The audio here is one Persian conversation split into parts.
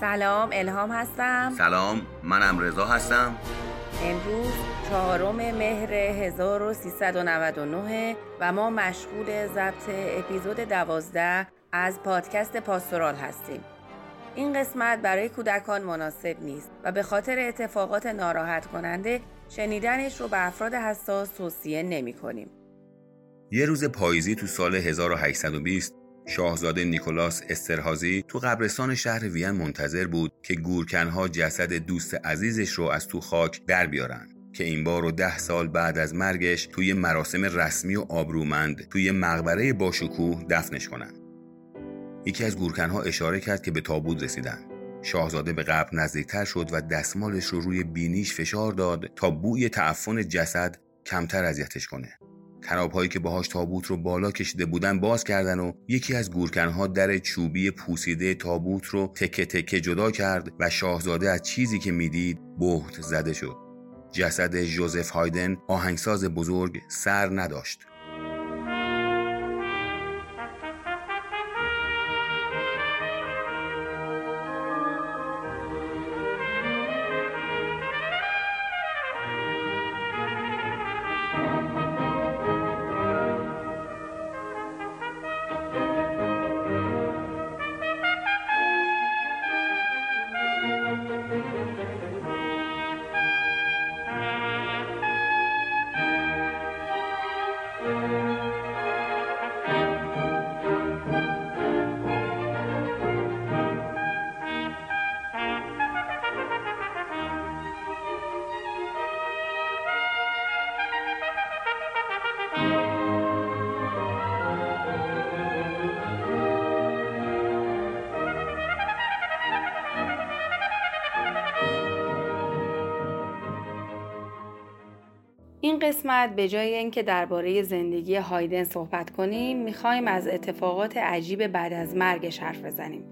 سلام الهام هستم. سلام منم رضا هستم. امروز چهارم مهر 1399 و ما مشغول ضبط اپیزود دوازده از پادکست پاستورال هستیم. این قسمت برای کودکان مناسب نیست و به خاطر اتفاقات ناراحت کننده شنیدنش رو به افراد حساس توصیه نمی کنیم. یه روز پاییزی تو سال 1820 شاهزاده نیکولاس استرهازی تو قبرستان شهر وین منتظر بود که گورکنها جسد دوست عزیزش رو از تو خاک در بیارن که این بار رو ده سال بعد از مرگش توی مراسم رسمی و آبرومند توی مقبره باشکوه دفنش کنن. یکی از گورکنها اشاره کرد که به تابوت رسیدن. شاهزاده به قبر نزدیکتر شد و دستمالش رو روی بینیش فشار داد تا بوی تعفن جسد کمتر اذیتش کنه. هایی که باهاش تابوت رو بالا کشیده بودن باز کردن و یکی از گورکنها در چوبی پوسیده تابوت رو تکه تکه جدا کرد و شاهزاده از چیزی که می‌دید بهت زده شد. جسد جوزف هایدن آهنگساز بزرگ سر نداشت. این قسمت به جای اینکه درباره زندگی هایدن صحبت کنیم می‌خوایم از اتفاقات عجیب بعد از مرگش حرف بزنیم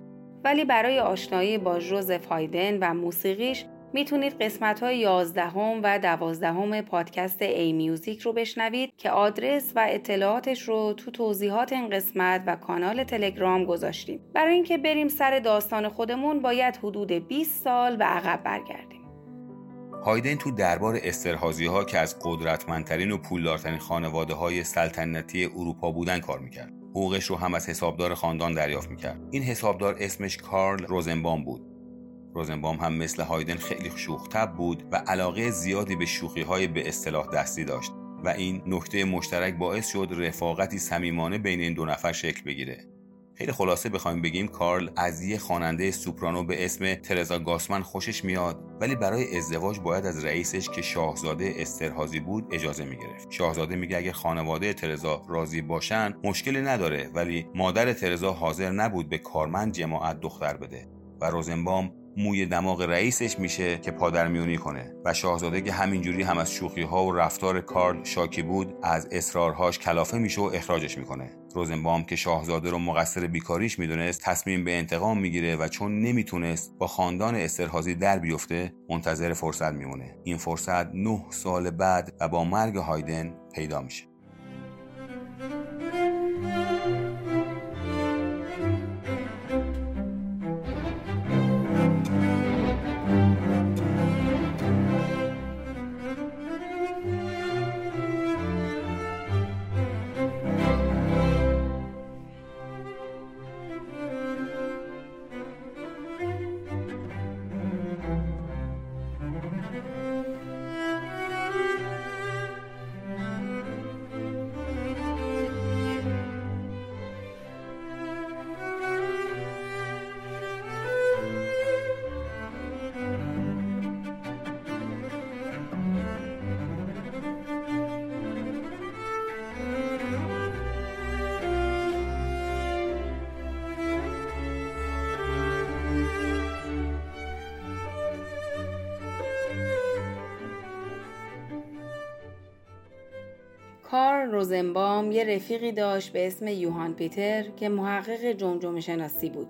ولی برای آشنایی با جوزف هایدن و موسیقیش می‌تونید قسمت های 11 و 12 پادکست ای میوزیک رو بشنوید که آدرس و اطلاعاتش رو تو توضیحات این قسمت و کانال تلگرام گذاشتیم. برای اینکه بریم سر داستان خودمون باید حدود 20 سال به عقب برگردیم. هایدن تو دربار استرهازی ها که از قدرتمندترین و پولدارترین خانواده های سلطنتی اروپا بودن کار می‌کرد. حقوقش رو هم از حسابدار خاندان دریافت می‌کرد. این حسابدار اسمش کارل روزنبام بود. روزنبام هم مثل هایدن خیلی شوختب بود و علاقه زیادی به شوخی های به اصطلاح دستی داشت و این نکته مشترک باعث شد رفاقتی صمیمانه بین این دو نفر شکل بگیره. خیلی خلاصه بخوایم بگیم کارل از یه خواننده سوپرانو به اسم ترزا گاسمن خوشش میاد ولی برای ازدواج باید از رئیسش که شاهزاده استرهازی بود اجازه می‌گرفت. شاهزاده میگه اگه خانواده ترزا راضی باشن مشکلی نداره ولی مادر ترزا حاضر نبود به کارمند جماعت دختر بده. و روزنبام موی دماغ رئیسش میشه که پادرمیونی کنه. و شاهزاده که همینجوری هم از شوخی ها و رفتار کارل شاکی بود از اصرارهاش کلافه میشه و اخراجش می‌کنه. روزنبام که شاهزاده رو مقصر بیکاریش می‌دونست تصمیم به انتقام می‌گیره و چون نمی‌تونست با خاندان استرهازی در بیفته منتظر فرصت میمونه. این فرصت نه سال بعد و با مرگ هایدن پیدا میشه. روزنبام یه رفیقی داشت به اسم یوهان پیتر که محقق جمجمه شناسی بود.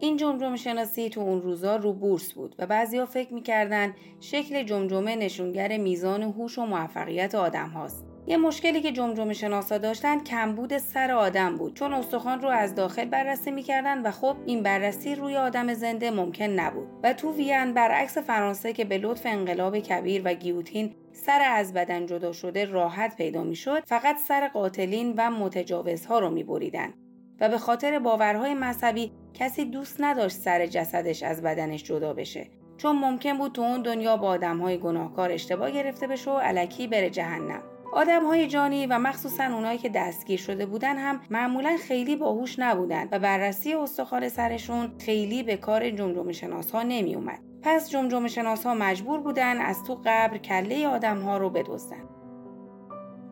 این جمجمه شناسی تو اون روزا رو بورس بود و بعضیا فکر می‌کردن شکل جمجمه نشونگر میزان هوش و موفقیت آدم هاست. یه مشکلی که جمجمه شناسا داشتن کمبود سر آدم بود چون استخوان رو از داخل بررسی می‌کردن و خب این بررسی روی آدم زنده ممکن نبود و تو وین برعکس فرانسه که به لطف انقلاب کبیر و گیوتین سر از بدن جدا شده راحت پیدا می‌شد فقط سر قاتلین و متجاوزها رو میبریدن. و به خاطر باورهای مذهبی کسی دوست نداشت سر جسدش از بدنش جدا بشه. چون ممکن بود تو اون دنیا با آدمهای گناهکار اشتباه گرفته بشه و علکی بره جهنم. آدم های جانی و مخصوصا اونایی که دستگیر شده بودن هم معمولا خیلی باهوش نبودن و بررسی استخوان سرشون خیلی به کار جمجمه شناس ها نمی اومد. پس جمجمه شناس ها مجبور بودن از تو قبر کله آدم ها رو بدزدن.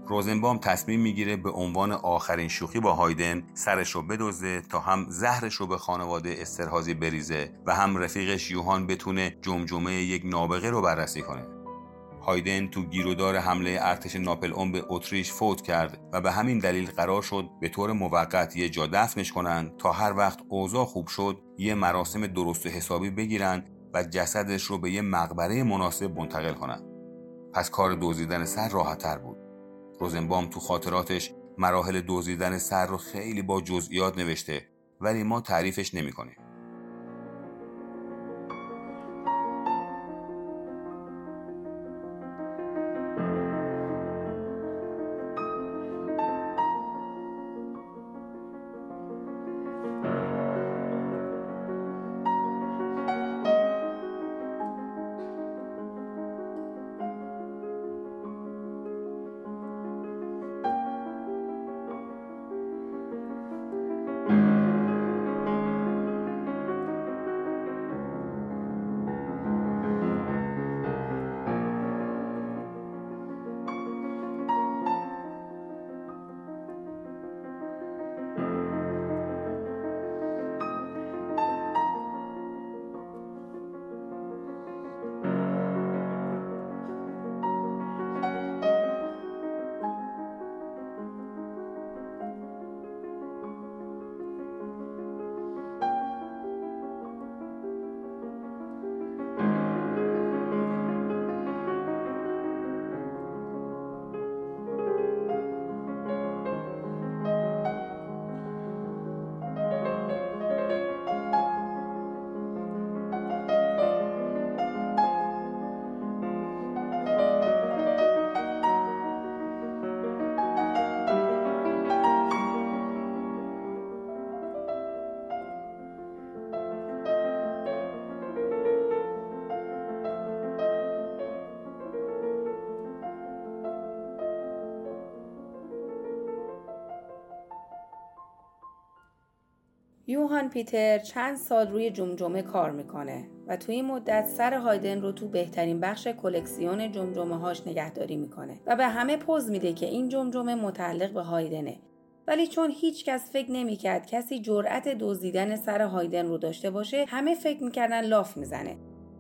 روزنبام تصمیم می‌گیره به عنوان آخرین شوخی با هایدن سرش رو بدزده تا هم زهرش رو به خانواده استرهازی بریزه و هم رفیقش یوهان بتونه جمجمه یک نابغه رو بررسی کنه. هایدن تو گیرودار حمله ارتش ناپل اون به اتریش فوت کرد و به همین دلیل قرار شد به طور موقت یه جا دفنش کنن تا هر وقت اوضاع خوب شد یه مراسم درست و حسابی بگیرن و جسدش رو به یه مقبره مناسب منتقل کنن. پس کار دزدیدن سر راحتتر بود. روزنبام تو خاطراتش مراحل دزدیدن سر رو خیلی با جزئیات نوشته ولی ما تعریفش نمی‌کنیم. یوهان پیتر چند سال روی جمجمه کار می‌کنه و توی این مدت سر هایدن رو تو بهترین بخش کلکسیون جمجمه هاش نگهداری می‌کنه و به همه پوز میده که این جمجمه متعلق به هایدنه. ولی چون هیچ کس فکر نمی‌کرد کسی جرأت دزدیدن سر هایدن رو داشته باشه همه فکر می‌کردن لاف می‌زنه.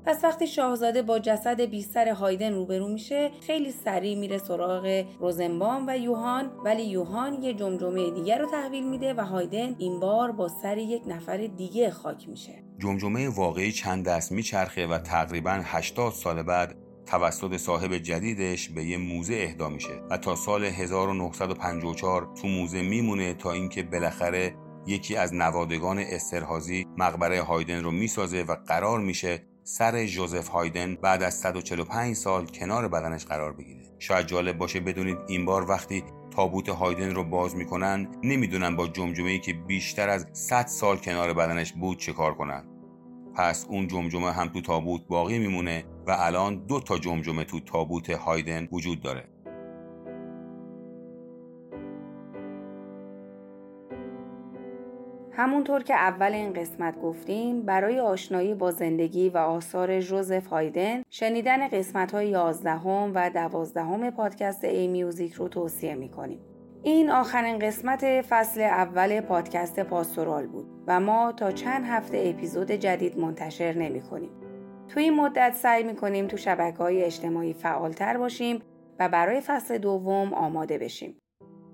پس وقتی شاهزاده با جسد بیستر هایدن روبرو میشه خیلی سریع میره سراغ روزنبام و یوهان ولی یوهان یه جمجمه دیگر رو تحویل میده و هایدن این بار با سر یک نفر دیگه خاک میشه. جمجمه واقعی چند دست میچرخه و تقریبا 80 سال بعد توسط صاحب جدیدش به یه موزه اهدا میشه و تا سال 1954 تو موزه میمونه تا اینکه بالاخره یکی از نوادگان استرهازی مقبره هایدن رو می‌سازه و قرار میشه سر جوزف هایدن بعد از 145 سال کنار بدنش قرار بگیره. شاید جالب باشه بدونید این بار وقتی تابوت هایدن رو باز می‌کنن نمی‌دونن با جمجمه ای که بیشتر از 100 سال کنار بدنش بود چه کار کنن. پس اون جمجمه هم تو تابوت باقی میمونه و الان دو تا جمجمه تو تابوت هایدن وجود داره. همونطور که اول این قسمت گفتیم برای آشنایی با زندگی و آثار جوزف هایدن شنیدن قسمت های 11 و 12 پادکست ای میوزیک رو توصیه می‌کنیم. این آخرین قسمت فصل اول پادکست پاستورال بود و ما تا چند هفته اپیزود جدید منتشر نمی کنیم. تو این مدت سعی می کنیم تو شبکه های اجتماعی فعالتر باشیم و برای فصل دوم آماده بشیم.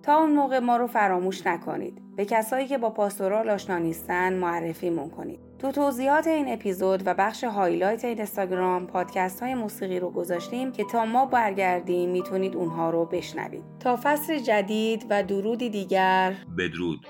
تا اون موقع ما رو فراموش نکنید. به کسایی که با پاستورال آشنا نیستن معرفیمون کنید تو توضیحات این اپیزود و بخش highlight اینستاگرام پادکست های موسیقی رو گذاشتیم که تا ما برگردیم می‌تونید اونها رو بشنوید. تا فصل جدید و درودی دیگر. بدرود.